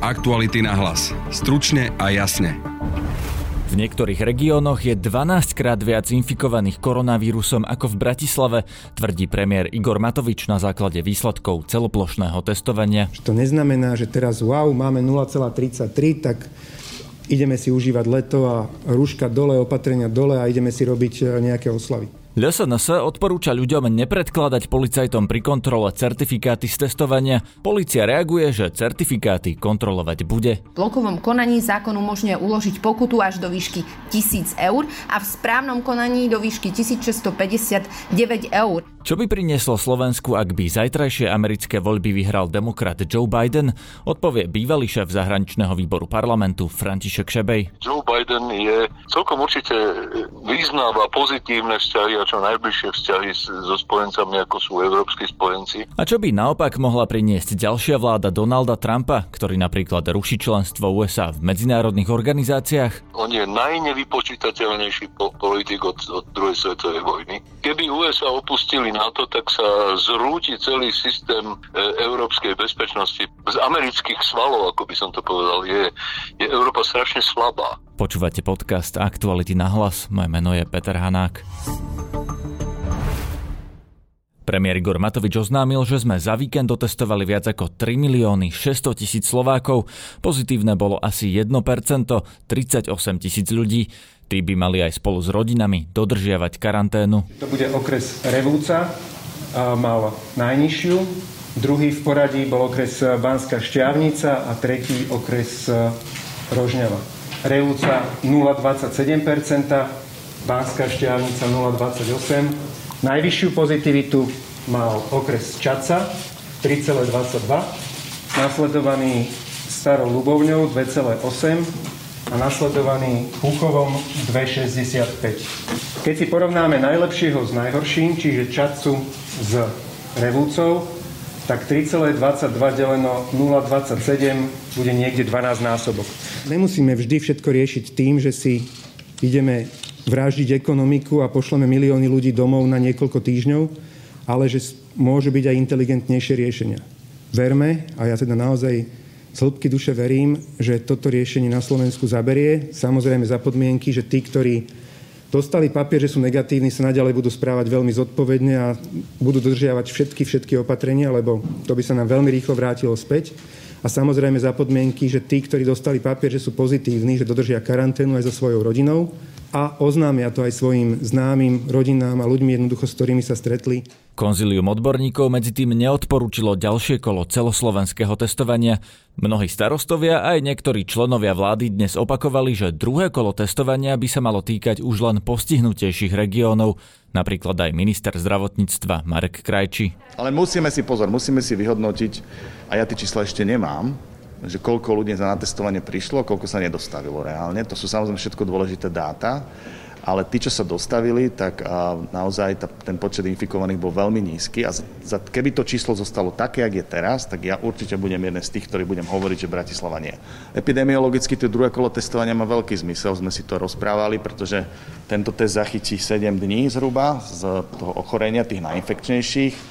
Aktuality na hlas. Stručne a jasne. V niektorých regiónoch je 12 krát viac infikovaných koronavírusom ako v Bratislave, tvrdí premiér Igor Matovič na základe výsledkov celoplošného testovania. To neznamená, že teraz wow, máme 0,33, tak ideme si užívať leto a rúška dole, opatrenia dole a ideme si robiť e, nejaké oslavy. LSNS odporúča ľuďom nepredkladať policajtom pri kontrole certifikáty z testovania. Polícia reaguje, že certifikáty kontrolovať bude. V blokovom konaní zákon umožňuje uložiť pokutu až do výšky 1000 eur a v správnom konaní do výšky 1659 eur. Čo by prinieslo Slovensku, ak by zajtrajšie americké voľby vyhral demokrat Joe Biden? Odpovie bývalý šéf zahraničného výboru parlamentu František Šebej. Joe Biden je celkom určite význava pozitívne vzťahy a čo najbližšie vzťahy so spojencami, ako sú európsky spojenci. A čo by naopak mohla priniesť ďalšia vláda Donalda Trumpa, ktorý napríklad ruší členstvo USA v medzinárodných organizáciách? On je najnevypočítateľnejší politik od, od druhej svetovej vojny. Keby USA opustili na to, tak sa zrúti celý systém e, európskej bezpečnosti. Z amerických svalov, ako by som to povedal, je, je Európa strašne slabá. Počúvate podcast Aktuality na hlas. Moje meno je Peter Hanák. Premiér Igor Matovič oznámil, že sme za víkend otestovali viac ako 3 milióny 600 tisíc Slovákov. Pozitívne bolo asi 1%, 38 tisíc ľudí. Tí by mali aj spolu s rodinami dodržiavať karanténu. To bude okres Revúca, mal najnižšiu. Druhý v poradí bol okres Banská Šťavnica a tretí okres Rožňava. Revúca 0,27%, Banská Šťavnica 0,28%. Najvyššiu pozitivitu mal okres Čaca 3,22, nasledovaný Starou Lubovňou 2,8 a nasledovaný Puchovom 2,65. Keď si porovnáme najlepšieho s najhorším, čiže Čacu s Revúcou, tak 3,22 deleno 0,27 bude niekde 12 násobok. Nemusíme vždy všetko riešiť tým, že si ideme vraždiť ekonomiku a pošleme milióny ľudí domov na niekoľko týždňov, ale že môžu byť aj inteligentnejšie riešenia. Verme, a ja teda naozaj z hĺbky duše verím, že toto riešenie na Slovensku zaberie. Samozrejme za podmienky, že tí, ktorí dostali papier, že sú negatívni, sa naďalej budú správať veľmi zodpovedne a budú dodržiavať všetky, všetky opatrenia, lebo to by sa nám veľmi rýchlo vrátilo späť. A samozrejme za podmienky, že tí, ktorí dostali papier, že sú pozitívni, že dodržia karanténu aj so svojou rodinou a oznámia to aj svojim známym, rodinám a ľuďmi jednoducho, s ktorými sa stretli. Konzilium odborníkov medzi tým neodporúčilo ďalšie kolo celoslovenského testovania. Mnohí starostovia aj niektorí členovia vlády dnes opakovali, že druhé kolo testovania by sa malo týkať už len postihnutejších regiónov, napríklad aj minister zdravotníctva Marek Krajči. Ale musíme si pozor, musíme si vyhodnotiť, a ja tie čísla ešte nemám, že koľko ľudí za natestovanie prišlo, koľko sa nedostavilo reálne. To sú samozrejme všetko dôležité dáta, ale tí, čo sa dostavili, tak naozaj ten počet infikovaných bol veľmi nízky a za, keby to číslo zostalo také, jak je teraz, tak ja určite budem jeden z tých, ktorí budem hovoriť, že Bratislava nie. Epidemiologicky to druhé kolo testovania má veľký zmysel, sme si to rozprávali, pretože tento test zachytí 7 dní zhruba z toho ochorenia tých najinfekčnejších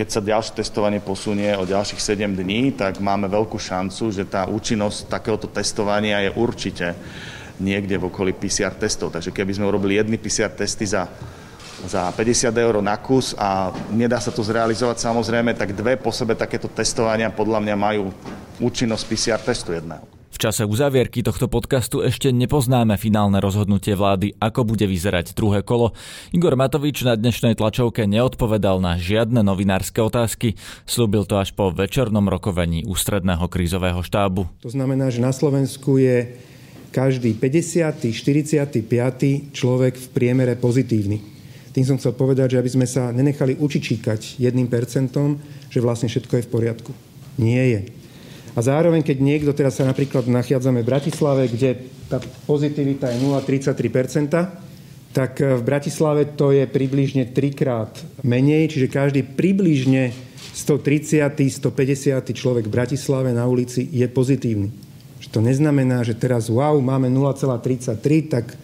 keď sa ďalšie testovanie posunie o ďalších 7 dní, tak máme veľkú šancu, že tá účinnosť takéhoto testovania je určite niekde v okolí PCR testov. Takže keby sme urobili jedny PCR testy za, za 50 eur na kus a nedá sa to zrealizovať samozrejme, tak dve po sebe takéto testovania podľa mňa majú účinnosť PCR testu jedného čase uzavierky tohto podcastu ešte nepoznáme finálne rozhodnutie vlády, ako bude vyzerať druhé kolo. Igor Matovič na dnešnej tlačovke neodpovedal na žiadne novinárske otázky. Slúbil to až po večernom rokovaní ústredného krízového štábu. To znamená, že na Slovensku je každý 50., 45. človek v priemere pozitívny. Tým som chcel povedať, že aby sme sa nenechali učičíkať jedným percentom, že vlastne všetko je v poriadku. Nie je. A zároveň, keď niekto, teraz sa napríklad nachádzame v Bratislave, kde tá pozitivita je 0,33%, tak eh, v Bratislave to je približne trikrát menej, čiže každý približne 130. 150. človek v Bratislave na ulici je pozitívny. Že to neznamená, že teraz wow, máme 0,33, tak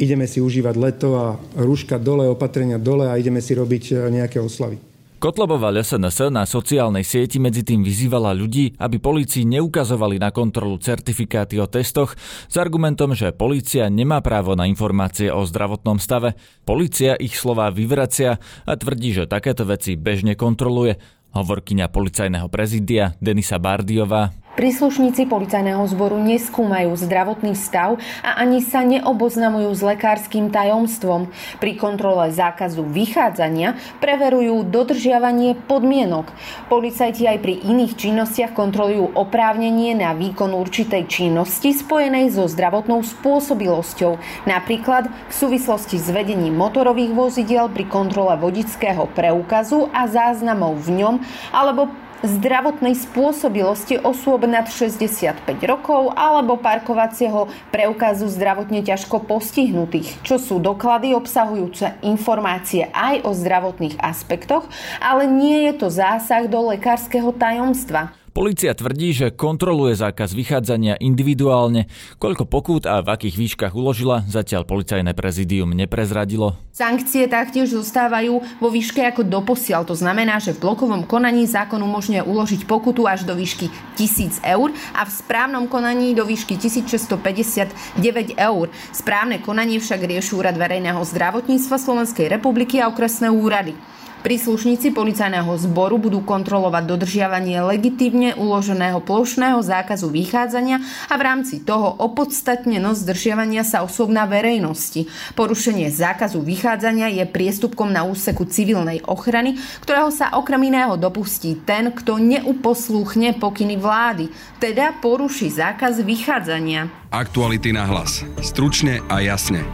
ideme si užívať leto a rúška dole, opatrenia dole a ideme si robiť eh, nejaké oslavy. Kotlobová SNS na sociálnej sieti medzi tým vyzývala ľudí, aby polícii neukazovali na kontrolu certifikáty o testoch s argumentom, že polícia nemá právo na informácie o zdravotnom stave. Polícia ich slová vyvracia a tvrdí, že takéto veci bežne kontroluje. Hovorkyňa policajného prezidia Denisa Bardiová Príslušníci policajného zboru neskúmajú zdravotný stav a ani sa neoboznamujú s lekárskym tajomstvom. Pri kontrole zákazu vychádzania preverujú dodržiavanie podmienok. Policajti aj pri iných činnostiach kontrolujú oprávnenie na výkon určitej činnosti spojenej so zdravotnou spôsobilosťou, napríklad v súvislosti s vedením motorových vozidiel pri kontrole vodického preukazu a záznamov v ňom alebo zdravotnej spôsobilosti osôb nad 65 rokov alebo parkovacieho preukazu zdravotne ťažko postihnutých, čo sú doklady obsahujúce informácie aj o zdravotných aspektoch, ale nie je to zásah do lekárskeho tajomstva. Polícia tvrdí, že kontroluje zákaz vychádzania individuálne. Koľko pokút a v akých výškach uložila, zatiaľ policajné prezidium neprezradilo. Sankcie taktiež zostávajú vo výške ako doposiaľ. To znamená, že v blokovom konaní zákon umožňuje uložiť pokutu až do výšky 1000 eur a v správnom konaní do výšky 1659 eur. Správne konanie však rieši Úrad verejného zdravotníctva Slovenskej republiky a okresné úrady. Príslušníci policajného zboru budú kontrolovať dodržiavanie legitívne uloženého plošného zákazu vychádzania a v rámci toho opodstatnenosť zdržiavania sa osôb na verejnosti. Porušenie zákazu vychádzania je priestupkom na úseku civilnej ochrany, ktorého sa okrem iného dopustí ten, kto neuposlúchne pokyny vlády, teda poruší zákaz vychádzania. Aktuality na hlas. Stručne a jasne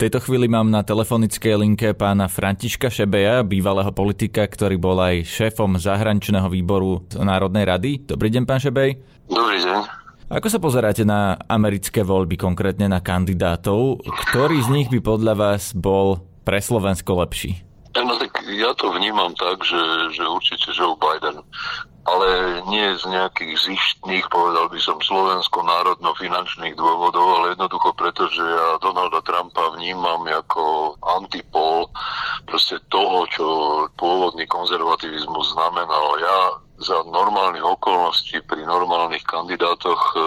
tejto chvíli mám na telefonickej linke pána Františka Šebeja, bývalého politika, ktorý bol aj šéfom zahraničného výboru Národnej rady. Dobrý deň, pán Šebej. Dobrý deň. Ako sa pozeráte na americké voľby, konkrétne na kandidátov? Ktorý z nich by podľa vás bol pre Slovensko lepší? No tak ja to vnímam tak, že, že určite Joe Biden ale nie z nejakých zištných, povedal by som, slovensko-národno-finančných dôvodov, ale jednoducho preto, že ja Donalda Trumpa vnímam ako antipol proste toho, čo pôvodný konzervativizmus znamenal. Ja za normálnych okolností pri normálnych kandidátoch e,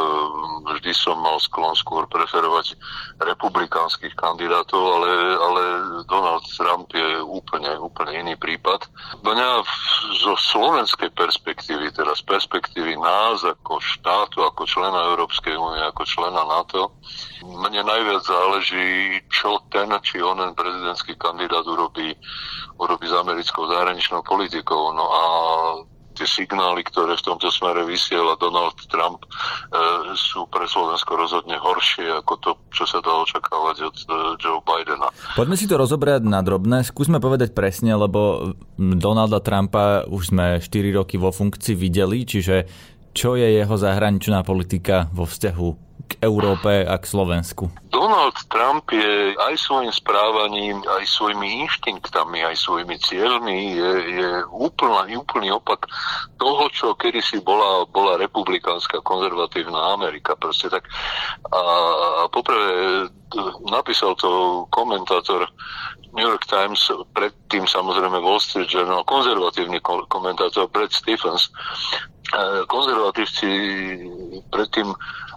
vždy som mal sklon skôr preferovať republikánskych kandidátov, ale, ale Donald Trump je úplne, úplne iný prípad. Mňa zo slovenskej perspektívy, teda z perspektívy nás ako štátu, ako člena Európskej únie, ako člena NATO, mne najviac záleží, čo ten či onen prezidentský kandidát urobí, urobí s americkou zahraničnou politikou. No a tie signály, ktoré v tomto smere vysiela Donald Trump, e, sú pre Slovensko rozhodne horšie ako to, čo sa dá očakávať od e, Joe Bidena. Poďme si to rozobrať na drobné. Skúsme povedať presne, lebo Donalda Trumpa už sme 4 roky vo funkcii videli, čiže čo je jeho zahraničná politika vo vzťahu k Európe a k Slovensku? Donald Trump je aj svojim správaním, aj svojimi inštinktami, aj svojimi cieľmi je, je úplný, úplný opak toho, čo kedysi bola, bola republikánska konzervatívna Amerika. Proste tak. A, a poprvé napísal to komentátor New York Times, predtým samozrejme Wall Street Journal, konzervatívny komentátor Brad Stephens. Konzervatívci predtým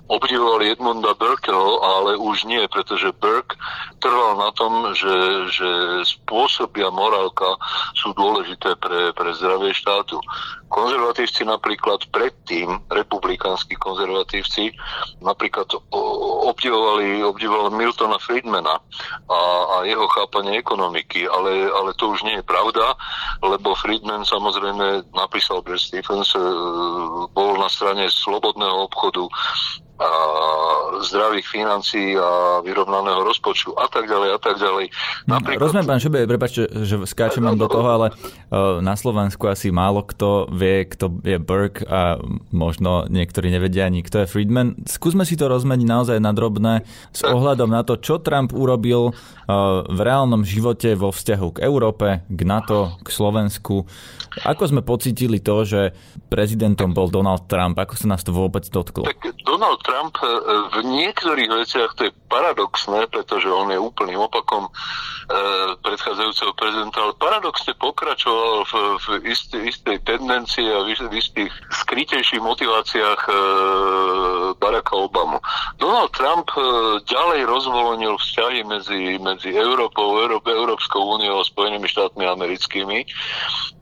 obdivovali Edmunda Burkeho, ale už nie, pretože Burke trval na tom, že, že spôsoby a morálka sú dôležité pre, pre zdravie štátu. Konzervatívci napríklad predtým, republikánsky konzervatívci, napríklad obdivovali, obdivovali Miltona Friedmana a, a jeho chápanie ekonomiky, ale, ale to už nie je pravda, lebo Friedman samozrejme napísal Brad Stephens, e, bol na strane slobodného obchodu, a zdravých financií a vyrovnaného rozpočtu a tak ďalej a tak ďalej. Napríklad... Rozumiem, pán Šebe, prepáčte, že skáčem vám do toho, ale uh, na Slovensku asi málo kto vie, kto je Burke a možno niektorí nevedia ani, kto je Friedman. Skúsme si to rozmeniť naozaj na drobné s ohľadom na to, čo Trump urobil uh, v reálnom živote vo vzťahu k Európe, k NATO, k Slovensku. Ako sme pocítili to, že prezidentom bol Donald Trump? Ako sa nás to vôbec dotklo? Tak Donald Trump e, v niektorých veciach, to je paradoxné, pretože on je úplným opakom e, predchádzajúceho prezidenta, ale paradoxne pokračoval v, v istej, istej tendencii a v, istých skrytejších motiváciách e, Baracka Obamu. Donald Trump e, ďalej rozvolnil vzťahy medzi, medzi Európou, Európou, Európskou úniou a Spojenými štátmi americkými.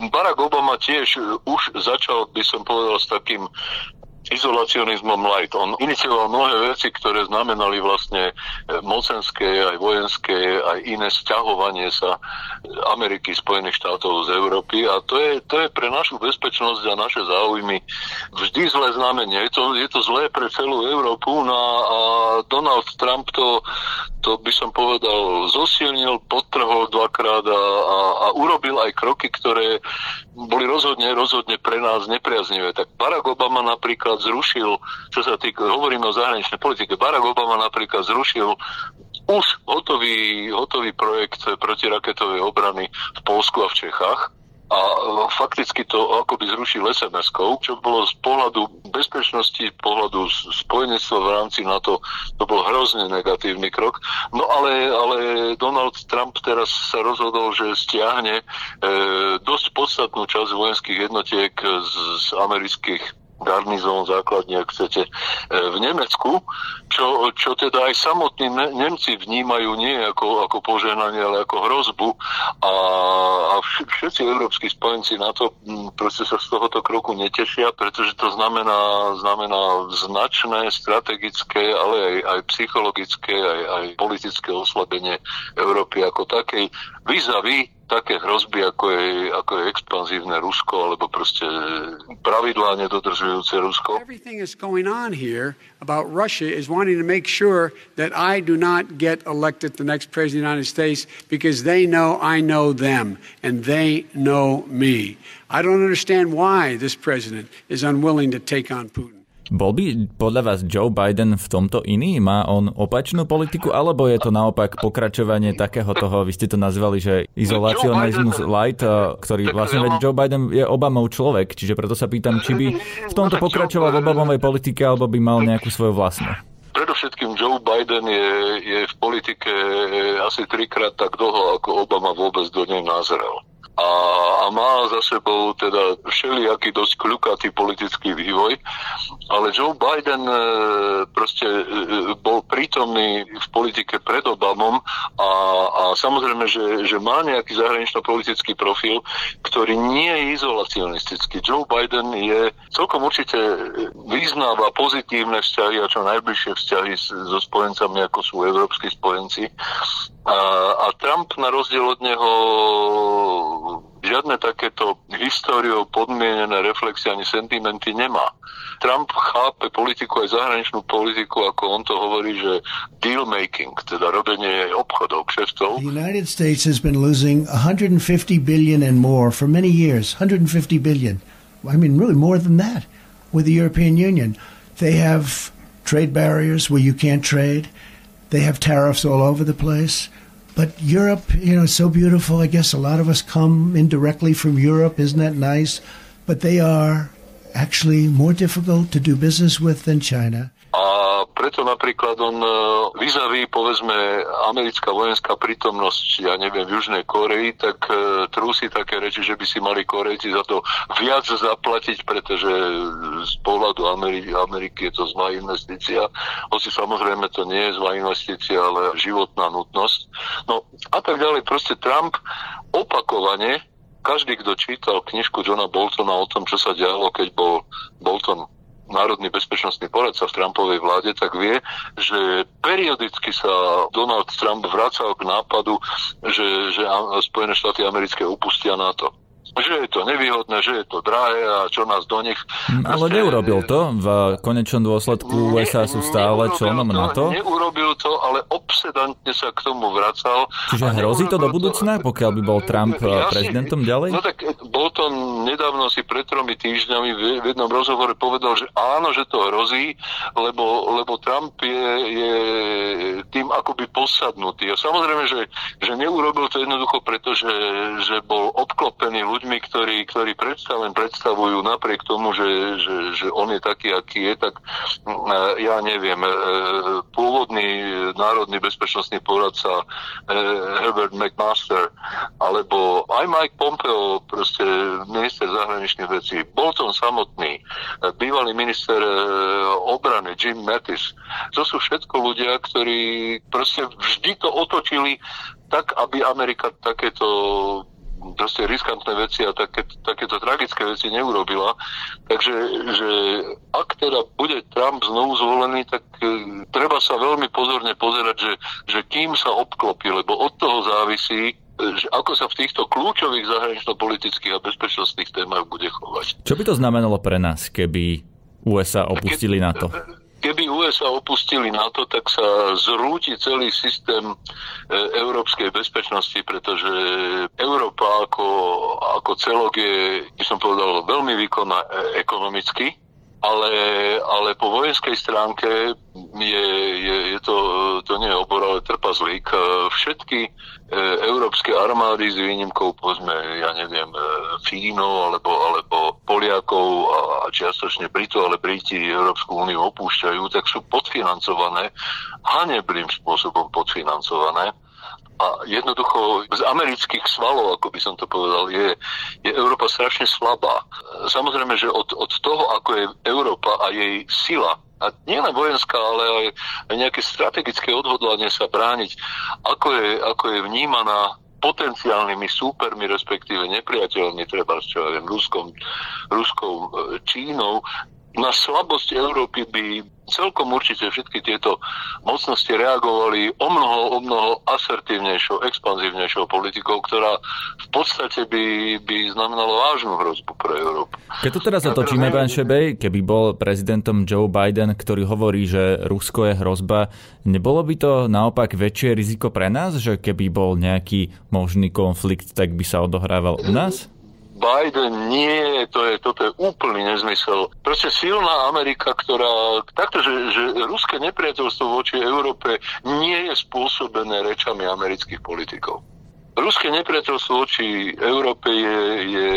Barack Obama tiež už začal, by som povedal, s takým izolacionizmom light. On inicioval mnohé veci, ktoré znamenali vlastne e, mocenské, aj vojenské, aj iné sťahovanie sa Ameriky, Spojených štátov z Európy a to je, to je pre našu bezpečnosť a naše záujmy vždy zlé znamenie. Je to, je to zlé pre celú Európu no a Donald Trump to, to by som povedal, zosilnil, podtrhol dvakrát a, a, a urobil aj kroky, ktoré boli rozhodne, rozhodne pre nás nepriaznivé. Tak Barack Obama napríklad zrušil, čo sa týka, hovoríme o zahraničnej politike, Barack Obama napríklad zrušil už hotový, hotový projekt protiraketovej obrany v Polsku a v Čechách a e, fakticky to akoby zrušil SMS-kou, čo bolo z pohľadu bezpečnosti, z pohľadu spojenectva v rámci NATO, to bol hrozne negatívny krok. No ale, ale Donald Trump teraz sa rozhodol, že stiahne e, dosť podstatnú časť vojenských jednotiek z, z amerických garnizón základne, ak chcete, e, v Nemecku, čo, čo teda aj samotní Nemci vnímajú nie ako, ako požehnanie, ale ako hrozbu a, a všetci európsky spojenci na to proste sa z tohoto kroku netešia, pretože to znamená, znamená značné strategické, ale aj, aj psychologické, aj, aj politické oslabenie Európy ako takej. Vis-a-vis také hrozby, ako je, ako je expanzívne Rusko, alebo proste pravidlá nedodržujúce Rusko. Everything is going on here about Russia is wanting to make sure that I do not get elected the next president of the United States because they know I know them and they know me. I don't understand why this president is unwilling to take on Putin. Bol by podľa vás Joe Biden v tomto iný? Má on opačnú politiku, alebo je to naopak pokračovanie takého toho, vy ste to nazvali, že izolacionizmus light, ktorý vlastne, veď Joe Biden je Obamov človek, čiže preto sa pýtam, či by v tomto pokračoval v Obamovej politike, alebo by mal nejakú svoju vlastnú. Predovšetkým Joe Biden je, je v politike asi trikrát tak dlho, ako Obama vôbec do nej nazrel a, a má za sebou teda všelijaký dosť kľukatý politický vývoj, ale Joe Biden e, proste e, bol prítomný v politike pred Obamom a, a samozrejme, že, že má nejaký zahranično-politický profil, ktorý nie je izolacionistický. Joe Biden je celkom určite vyznáva pozitívne vzťahy a čo najbližšie vzťahy so spojencami, ako sú európsky spojenci. A, a Trump na rozdiel od neho žiadne takéto históriou podmienené reflexie ani sentimenty nemá. Trump chápe politiku aj zahraničnú politiku, ako on to hovorí, že deal making, teda robenie obchodov, kšeftov. The United States has been losing 150 billion and more for many years. 150 billion. I mean, really more than that with the European Union. They have trade barriers where you can't trade. They have tariffs all over the place. But Europe, you know, so beautiful. I guess a lot of us come indirectly from Europe. Isn't that nice? But they are actually more difficult to do business with than China. Preto napríklad on e, vyzaví, povedzme, americká vojenská prítomnosť, ja neviem, v Južnej Koreji, tak uh, trúsi také reči, že by si mali Korejci za to viac zaplatiť, pretože z pohľadu Ameri- Ameriky je to zlá investícia. Hoci samozrejme to nie je zlá investícia, ale životná nutnosť. No a tak ďalej. Proste Trump opakovane každý, kto čítal knižku Johna Boltona o tom, čo sa dialo, keď bol Bolton národný bezpečnostný poradca v Trumpovej vláde, tak vie, že periodicky sa Donald Trump vracal k nápadu, že, že Spojené štáty americké opustia NATO že je to nevýhodné, že je to drahé a čo nás do nich... Mm, ale proste... neurobil to. V konečnom dôsledku USA sú stále členom to, NATO. Neurobil to, ale obsedantne sa k tomu vracal. Čiže hrozí to do budúcna, pokiaľ by bol Trump ja prezidentom ďalej? No tak bol to nedávno si pred tromi týždňami v jednom rozhovore povedal, že áno, že to hrozí, lebo, lebo Trump je, je tým akoby posadnutý. A samozrejme, že, že neurobil to jednoducho preto, že, že bol obklopený ľuďmi, ľuďmi, ktorí, ktorí predstavujú, predstavujú napriek tomu, že, že, že on je taký, aký je, tak mm, ja neviem, pôvodný národný bezpečnostný poradca Herbert McMaster, alebo aj Mike Pompeo, proste minister zahraničných vecí, Bolton samotný, bývalý minister obrany Jim Mattis, to sú všetko ľudia, ktorí proste vždy to otočili tak, aby Amerika takéto proste riskantné veci a také, takéto tragické veci neurobila. Takže že ak teda bude Trump znovu zvolený, tak e, treba sa veľmi pozorne pozerať, že, že kým sa obklopí, lebo od toho závisí, e, že ako sa v týchto kľúčových zahranično-politických a bezpečnostných témach bude chovať. Čo by to znamenalo pre nás, keby USA opustili na to? Keby USA opustili NATO, tak sa zrúti celý systém e, európskej bezpečnosti, pretože Európa ako, ako celok je, by som povedal, veľmi výkonná e, ekonomicky, ale, ale po vojenskej stránke je, je, je to, to nie je obor, ale trpazlík. E, všetky európske armády s výnimkou, povedzme, ja neviem, Fínov alebo, alebo Poliakov a čiastočne Britov, ale Briti Európsku úniu opúšťajú, tak sú podfinancované, haneblým spôsobom podfinancované. A jednoducho z amerických svalov, ako by som to povedal, je, je Európa strašne slabá. Samozrejme, že od, od toho, ako je Európa a jej sila, a nielen vojenská, ale aj, nejaké strategické odhodlanie sa brániť, ako je, ako je vnímaná potenciálnymi súpermi, respektíve nepriateľmi, treba čo ja viem, Ruskom, Ruskou e, Čínou, na slabosť Európy by celkom určite všetky tieto mocnosti reagovali o mnoho, o mnoho asertívnejšou, expanzívnejšou politikou, ktorá v podstate by, by znamenala vážnu hrozbu pre Európu. Keď to teraz zatočíme, pán Šebej, keby bol prezidentom Joe Biden, ktorý hovorí, že Rusko je hrozba, nebolo by to naopak väčšie riziko pre nás, že keby bol nejaký možný konflikt, tak by sa odohrával u nás? Biden nie, to je, toto je úplný nezmysel. Proste silná Amerika, ktorá, takto, že, že ruské nepriateľstvo voči Európe nie je spôsobené rečami amerických politikov. Ruské nepriateľstvo voči Európe je, je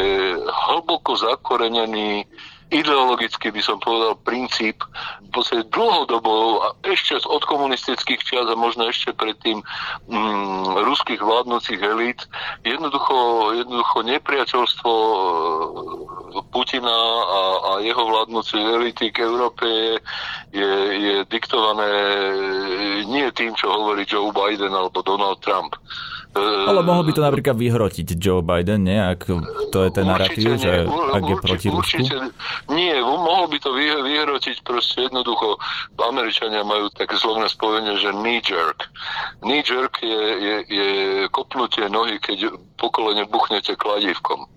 hlboko zakorenený ideologicky by som povedal princíp v podstate dlhodobo a ešte od komunistických čias a možno ešte predtým mm, ruských vládnúcich elít jednoducho, jednoducho nepriateľstvo e, Putina a, a jeho vládnúcej elity k Európe je, je, je diktované nie tým, čo hovorí Joe Biden alebo Donald Trump ale mohol by to napríklad vyhrotiť Joe Biden, nie? Ak to je ten narratív, že ak je proti Rusku? nie, mohol by to vyhrotiť proste jednoducho. Američania majú také slovné spojenie, že knee jerk. Knee jerk je, je, je kopnutie nohy, keď pokolene buchnete kladívkom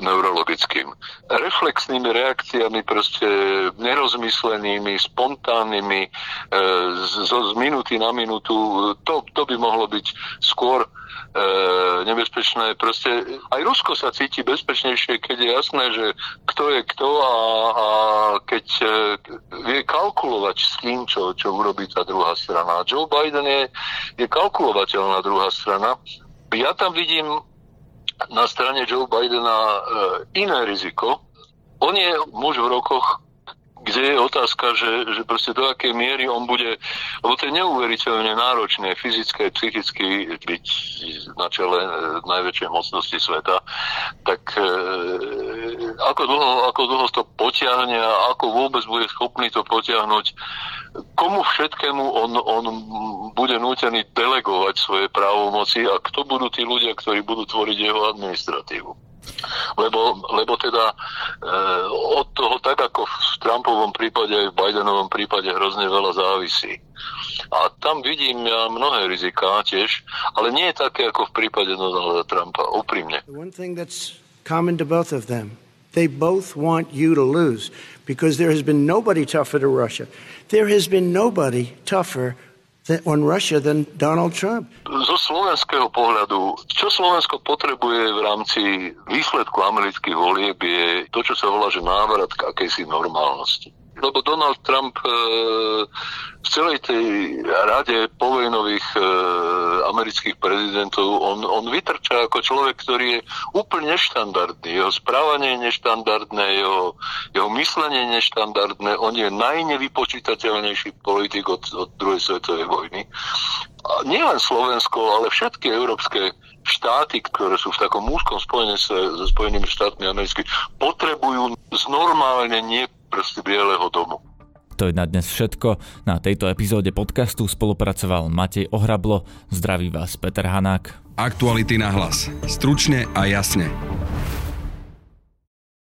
neurologickým. Reflexnými reakciami proste nerozmyslenými, spontánnymi, e, z, z minúty na minútu, to, to by mohlo byť skôr e, nebezpečné. Proste aj Rusko sa cíti bezpečnejšie, keď je jasné, že kto je kto a, a keď e, vie kalkulovať s tým, čo, čo urobí tá druhá strana. Joe Biden je, je kalkulovateľná druhá strana. Ja tam vidím na strane Joe Bidena e, iné riziko. On je muž v rokoch kde je otázka, že, že proste do akej miery on bude, lebo to je neuveriteľne náročné fyzicky, psychicky byť na čele e, najväčšej mocnosti sveta, tak e, ako dlho, ako dlho to potiahne a ako vôbec bude schopný to potiahnuť, komu všetkému on, on bude nútený delegovať svoje právomoci a kto budú tí ľudia, ktorí budú tvoriť jeho administratívu? Lebo, lebo teda e, od toho tak ako v Trumpovom prípade aj v Bidenovom prípade hrozne veľa závisí. A tam vidím ja mnohé riziká tiež, ale nie také ako v prípade Donalda Trumpa, úprimne. One thing that's common to both of them, they both want you to lose because there has been nobody tougher to Russia. There has been nobody tougher on Russia than Donald Trump. Zo slovenského pohľadu, čo Slovensko potrebuje v rámci výsledku amerických volieb je to, čo sa volá, že návrat k akejsi normálnosti. Lebo Donald Trump e, v celej tej rade povojnových e, amerických prezidentov, on, on vytrča ako človek, ktorý je úplne neštandardný. Jeho správanie je neštandardné, jeho, jeho myslenie je neštandardné. On je najnevypočítateľnejší politik od, od druhej svetovej vojny. A nie len Slovensko, ale všetky európske štáty, ktoré sú v takom úzkom spojení so Spojenými štátmi americkými, potrebujú znormálne nie prsty Bieleho domu. To je na dnes všetko. Na tejto epizóde podcastu spolupracoval Matej Ohrablo. Zdraví vás Peter Hanák. Aktuality na hlas. Stručne a jasne.